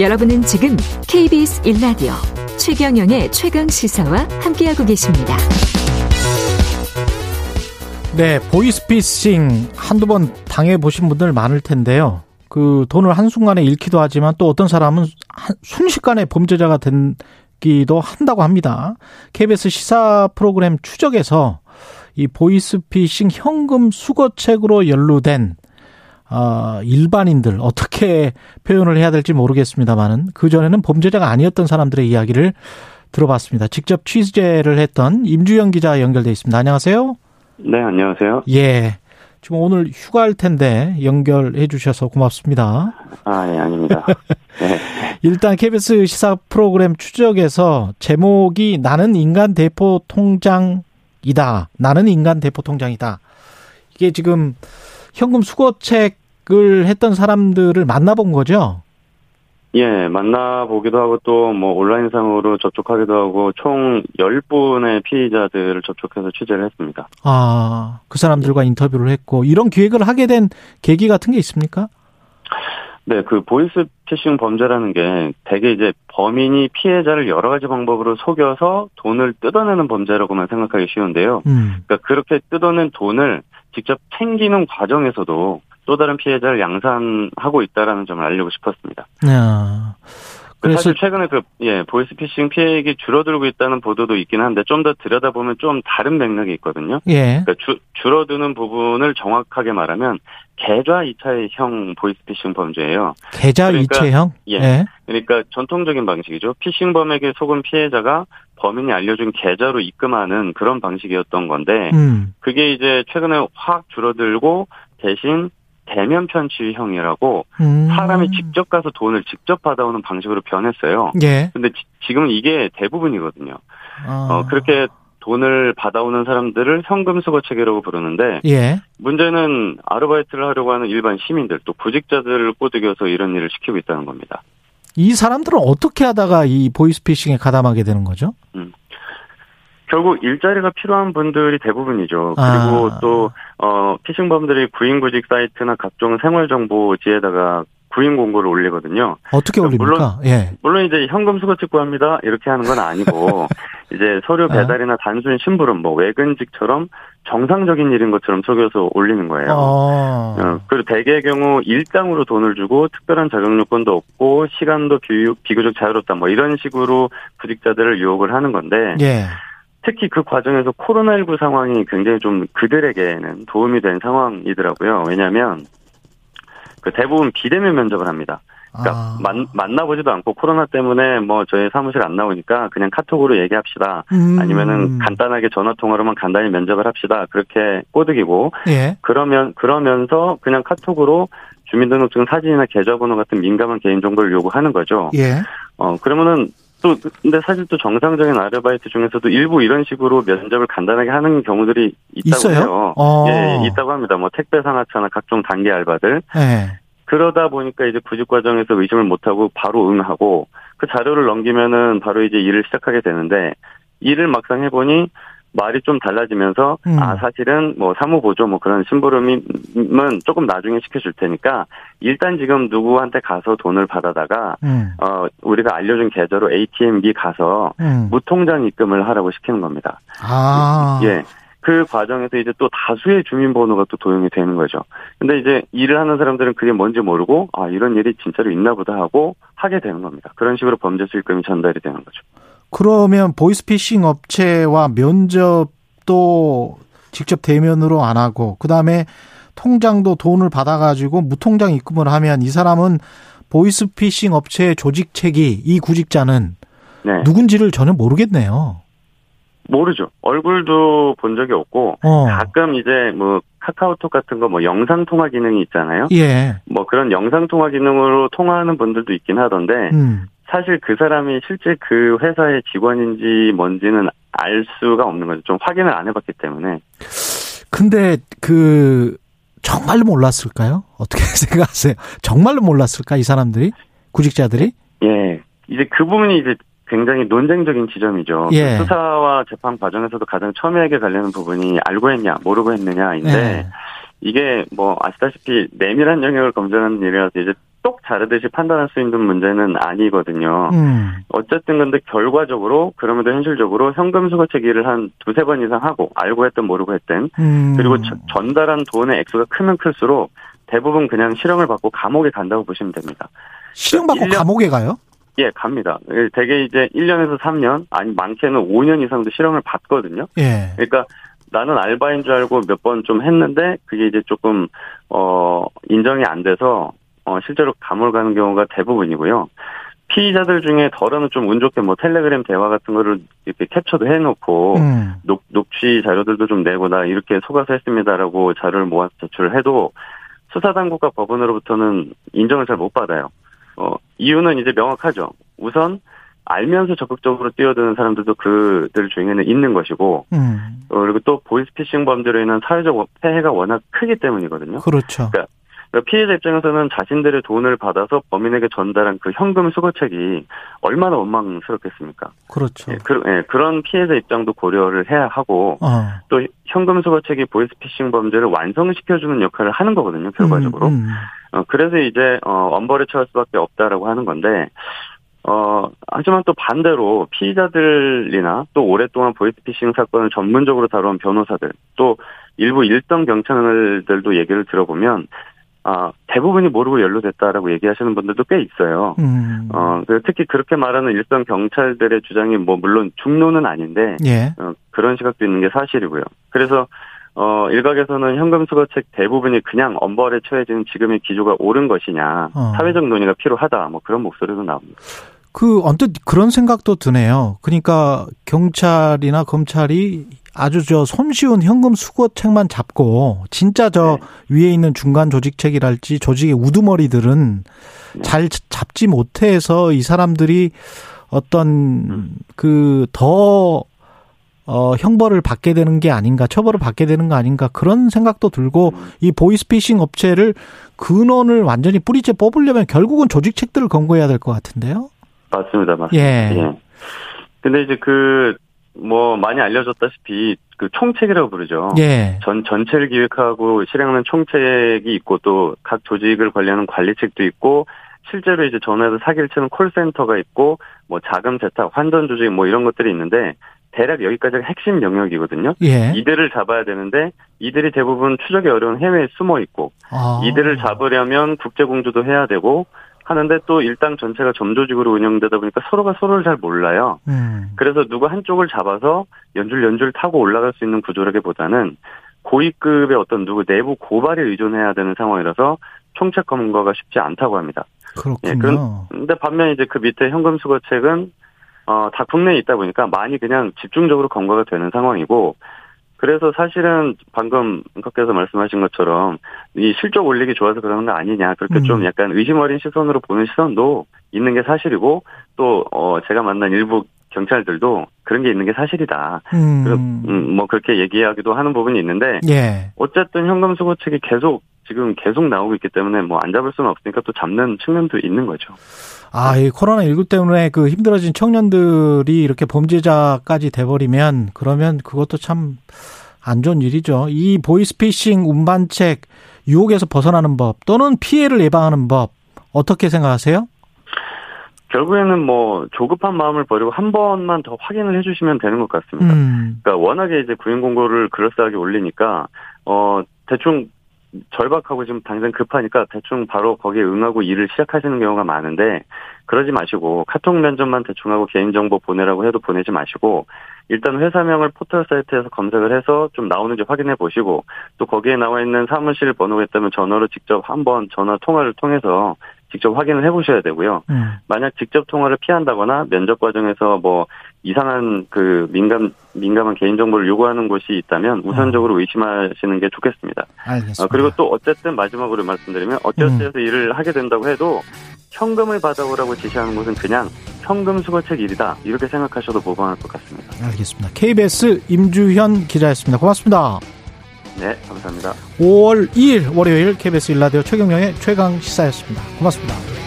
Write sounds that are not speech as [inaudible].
여러분은 지금 KBS 1라디오 최경영의 최강 시사와 함께하고 계십니다. 네, 보이스피싱 한두 번 당해보신 분들 많을 텐데요. 그 돈을 한순간에 잃기도 하지만 또 어떤 사람은 순식간에 범죄자가 된기도 한다고 합니다. KBS 시사 프로그램 추적에서 이 보이스피싱 현금 수거책으로 연루된 어, 일반인들 어떻게 표현을 해야 될지 모르겠습니다만은 그 전에는 범죄자가 아니었던 사람들의 이야기를 들어봤습니다. 직접 취재를 했던 임주영 기자 연결돼 있습니다. 안녕하세요. 네, 안녕하세요. 예. 지금 오늘 휴가할 텐데 연결해 주셔서 고맙습니다. 아, 예, 아닙니다. [laughs] 네. 일단 KBS 시사 프로그램 추적에서 제목이 나는 인간 대포 통장이다. 나는 인간 대포 통장이다. 이게 지금 현금 수거책을 했던 사람들을 만나본 거죠? 예, 만나보기도 하고 또 뭐 온라인상으로 접촉하기도 하고 총 10분의 피의자들을 접촉해서 취재를 했습니다. 아, 그 사람들과 인터뷰를 했고 이런 기획을 하게 된 계기 같은 게 있습니까? 네, 그 보이스 피싱 범죄라는 게 대개 이제 범인이 피해자를 여러 가지 방법으로 속여서 돈을 뜯어내는 범죄라고만 생각하기 쉬운데요. 음. 그러니까 그렇게 뜯어낸 돈을 직접 챙기는 과정에서도 또 다른 피해자를 양산하고 있다라는 점을 알리고 싶었습니다. 야. 그래서 사실 최근에 그, 예, 보이스피싱 피해액이 줄어들고 있다는 보도도 있긴 한데 좀 더 들여다보면 좀 다른 맥락이 있거든요. 예. 그러니까 주, 줄어드는 부분을 정확하게 말하면 계좌 이체형 보이스피싱 범죄예요. 계좌 그러니까, 이체형? 예. 예. 그러니까 전통적인 방식이죠. 피싱범에게 속은 피해자가 범인이 알려준 계좌로 입금하는 그런 방식이었던 건데 음. 그게 이제 최근에 확 줄어들고 대신 대면 편취형이라고 음. 사람이 직접 가서 돈을 직접 받아오는 방식으로 변했어요. 예. 근데 지금은 이게 대부분이거든요. 아. 어, 그렇게 돈을 받아오는 사람들을 현금 수거 체계라고 부르는데 예. 문제는 아르바이트를 하려고 하는 일반 시민들 또 구직자들을 꼬드겨서 이런 일을 시키고 있다는 겁니다. 이 사람들은 어떻게 하다가 이 보이스피싱에 가담하게 되는 거죠? 음. 결국 일자리가 필요한 분들이 대부분이죠. 그리고 아. 또, 어, 피싱범들이 구인구직 사이트나 각종 생활정보지에다가 구인 공고를 올리거든요. 어떻게 그러니까 올립니까? 물론, 예. 물론 이제 현금 수거책 구합니다. 이렇게 하는 건 아니고, [laughs] 이제 서류 아. 배달이나 단순 심부름, 뭐 외근직처럼 정상적인 일인 것처럼 속여서 올리는 거예요. 아. 어, 그리고 대개의 경우 일당으로 돈을 주고 특별한 자격 요건도 없고 시간도 비교적 자유롭다 뭐 이런 식으로 구직자들을 유혹을 하는 건데 예. 특히 그 과정에서 코로나19 상황이 굉장히 좀 그들에게는 도움이 된 상황이더라고요. 왜냐하면 그 대부분 비대면 면접을 합니다. 그러니까 아. 만, 만나보지도 않고 코로나 때문에 뭐 저희 사무실 안 나오니까 그냥 카톡으로 얘기합시다. 음. 아니면은 간단하게 전화 통화로만 간단히 면접을 합시다. 그렇게 꼬드기고 예. 그러면 그러면서 그냥 카톡으로 주민등록증 사진이나 계좌번호 같은 민감한 개인 정보를 요구하는 거죠. 예. 어 그러면은 또 근데 사실 또 정상적인 아르바이트 중에서도 일부 이런 식으로 면접을 간단하게 하는 경우들이 있다고 해요. 어. 예, 있다고 합니다. 뭐 택배 상하차나 각종 단기 알바들. 네. 그러다 보니까 이제 구직 과정에서 의심을 못 하고 바로 응하고 그 자료를 넘기면은 바로 이제 일을 시작하게 되는데 일을 막상 해보니 말이 좀 달라지면서 음. 아 사실은 뭐 사무 보조 뭐 그런 심부름은 조금 나중에 시켜줄 테니까 일단 지금 누구한테 가서 돈을 받아다가 음. 어 우리가 알려준 계좌로 ATM기 가서 음. 무통장 입금을 하라고 시키는 겁니다. 아. 예. 그 과정에서 이제 또 다수의 주민번호가 또 도용이 되는 거죠. 근데 이제 일을 하는 사람들은 그게 뭔지 모르고 아 이런 일이 진짜로 있나 보다 하고 하게 되는 겁니다. 그런 식으로 범죄 수익금이 전달이 되는 거죠. 그러면 보이스피싱 업체와 면접도 직접 대면으로 안 하고 그다음에 통장도 돈을 받아가지고 무통장 입금을 하면 이 사람은 보이스피싱 업체의 조직책이 이 구직자는 네. 누군지를 전혀 모르겠네요. 모르죠. 얼굴도 본 적이 없고 어. 가끔 이제 뭐 카카오톡 같은 거 뭐 영상 통화 기능이 있잖아요. 예. 뭐 그런 영상 통화 기능으로 통화하는 분들도 있긴 하던데 음. 사실 그 사람이 실제 그 회사의 직원인지 뭔지는 알 수가 없는 거죠. 좀 확인을 안 해봤기 때문에. 근데 그 정말로 몰랐을까요? 어떻게 [laughs] 생각하세요? 정말로 몰랐을까 이 사람들이 구직자들이? 예, 이제 그 부분이 이제 굉장히 논쟁적인 지점이죠. 예. 그 수사와 재판 과정에서도 가장 첨예하게 관련된 부분이 알고 했냐, 모르고 했느냐인데 예. 이게 뭐 아시다시피 내밀한 영역을 검증하는 일이라서 이제 똑 자르듯이 판단할 수 있는 문제는 아니거든요. 음. 어쨌든 근데 결과적으로 그럼에도 현실적으로 현금 수거체기를 한 두세 번 이상 하고 알고 했든 모르고 했든 음. 그리고 저, 전달한 돈의 액수가 크면 클수록 대부분 그냥 실형을 받고 감옥에 간다고 보시면 됩니다. 실형 받고 그러니까 감옥에 가요? 예, 갑니다. 대개 이제 1년에서 3년, 아니 많게는 5년 이상도 실형을 받거든요. 예. 그러니까 나는 알바인 줄 알고 몇 번 좀 했는데 그게 이제 조금 어 인정이 안 돼서 어 실제로 감옥을 가는 경우가 대부분이고요. 피의자들 중에 덜어는 좀 운 좋게 뭐 텔레그램 대화 같은 거를 이렇게 캡처도 해놓고 음. 녹, 녹취 자료들도 좀 내고 나 이렇게 속아서 했습니다라고 자료를 모아서 제출을 해도 수사당국과 법원으로부터는 인정을 잘 못 받아요. 어, 이유는 이제 명확하죠. 우선 알면서 적극적으로 뛰어드는 사람들도 그들 중에는 있는 것이고, 음. 어, 그리고 또 보이스피싱 범죄로 인한 사회적 폐해가 워낙 크기 때문이거든요. 그렇죠. 그러니까 피해자 입장에서는 자신들의 돈을 받아서 범인에게 전달한 그 현금 수거책이 얼마나 원망스럽겠습니까? 그렇죠. 예, 그, 예, 그런 피해자 입장도 고려를 해야 하고 어. 또 현금 수거책이 보이스피싱 범죄를 완성시켜주는 역할을 하는 거거든요. 결과적으로. 음, 음. 어, 그래서 이제 어, 엄벌에 처할 수밖에 없다라고 하는 건데 어, 하지만 또 반대로 피의자들이나 또 오랫동안 보이스피싱 사건을 전문적으로 다룬 변호사들, 또 일부 일선 경찰들도 얘기를 들어보면 아, 대부분이 모르고 연루됐다라고 얘기하시는 분들도 꽤 있어요. 음. 어, 특히 그렇게 말하는 일선 경찰들의 주장이 뭐 물론 중론은 아닌데 예. 어, 그런 시각도 있는 게 사실이고요. 그래서 어, 일각에서는 현금 수거책 대부분이 그냥 엄벌에 처해지는 지금의 기조가 옳은 것이냐, 어. 사회적 논의가 필요하다, 뭐 그런 목소리도 나옵니다. 그 언뜻 그런 생각도 드네요. 그러니까 경찰이나 검찰이 아주 저 손쉬운 현금 수거책만 잡고 진짜 저 네. 위에 있는 중간 조직책이랄지 조직의 우두머리들은 네. 잘 잡지 못해서 이 사람들이 어떤 음. 그더 어, 형벌을 받게 되는 게 아닌가, 처벌을 받게 되는 거 아닌가, 그런 생각도 들고, 음. 이 보이스피싱 업체를 근원을 완전히 뿌리째 뽑으려면 결국은 조직책들을 권고해야 될 것 같은데요? 맞습니다, 맞습니다. 예. 예. 근데 이제 그, 뭐, 많이 알려졌다시피, 그 총책이라고 부르죠. 예. 전, 전체를 기획하고 실행하는 총책이 있고, 또 각 조직을 관리하는 관리책도 있고, 실제로 이제 전화해서 사기를 치는 콜센터가 있고, 뭐 자금 세탁, 환전 조직 뭐 이런 것들이 있는데, 대략 여기까지가 핵심 영역이거든요. 예. 이들을 잡아야 되는데 이들이 대부분 추적이 어려운 해외에 숨어 있고 아. 이들을 잡으려면 국제 공조도 해야 되고 하는데 또 일당 전체가 점조직으로 운영되다 보니까 서로가 서로를 잘 몰라요. 음. 그래서 누구 한쪽을 잡아서 연줄 연줄 타고 올라갈 수 있는 구조라기보다는 고위급의 어떤 누구 내부 고발에 의존해야 되는 상황이라서 총책 검거가 쉽지 않다고 합니다. 그렇군요. 예, 그런데 반면 이제 그 밑에 현금 수거책은 어, 다 국내에 있다 보니까 많이 그냥 집중적으로 검거가 되는 상황이고 그래서 사실은 방금 앵커께서 말씀하신 것처럼 이 실적 올리기 좋아서 그러는 거 아니냐 그렇게 음. 좀 약간 의심 어린 시선으로 보는 시선도 있는 게 사실이고 또 어 제가 만난 일부 경찰들도 그런 게 있는 게 사실이다. 음. 음, 뭐 그렇게 얘기하기도 하는 부분이 있는데 예. 어쨌든 현금 수거 책이 계속 지금 계속 나오고 있기 때문에 뭐 안 잡을 수는 없으니까 또 잡는 측면도 있는 거죠. 아, 이 코로나 19 때문에 그 힘들어진 청년들이 이렇게 범죄자까지 돼버리면 그러면 그것도 참 안 좋은 일이죠. 이 보이스피싱 운반책 유혹에서 벗어나는 법 또는 피해를 예방하는 법 어떻게 생각하세요? 결국에는 뭐 조급한 마음을 버리고 한 번만 더 확인을 해주시면 되는 것 같습니다. 음. 그러니까 워낙에 이제 구인 공고를 그럴싸하게 올리니까 어 대충 절박하고 지금 당장 급하니까 대충 바로 거기에 응하고 일을 시작하시는 경우가 많은데 그러지 마시고 카톡 면접만 대충 하고 개인정보 보내라고 해도 보내지 마시고 일단 회사명을 포털 사이트에서 검색을 해서 좀 나오는지 확인해 보시고 또 거기에 나와 있는 사무실 번호가 있다면 전화로 직접 한번 전화 통화를 통해서 직접 확인을 해보셔야 되고요. 음. 만약 직접 통화를 피한다거나 면접 과정에서 뭐 이상한 그 민감 민감한 개인 정보를 요구하는 곳이 있다면 우선적으로 음. 의심하시는 게 좋겠습니다. 알겠습니다. 어, 그리고 또 어쨌든 마지막으로 말씀드리면 어찌어찌해서 음. 일을 하게 된다고 해도 현금을 받아오라고 지시하는 곳은 그냥 현금 수거책 일이다 이렇게 생각하셔도 무방할 것 같습니다. 알겠습니다. KBS 임주현 기자였습니다. 고맙습니다. 네, 감사합니다. 5월 2일 월요일 KBS 일라디오 최경영의 최강 시사였습니다. 고맙습니다.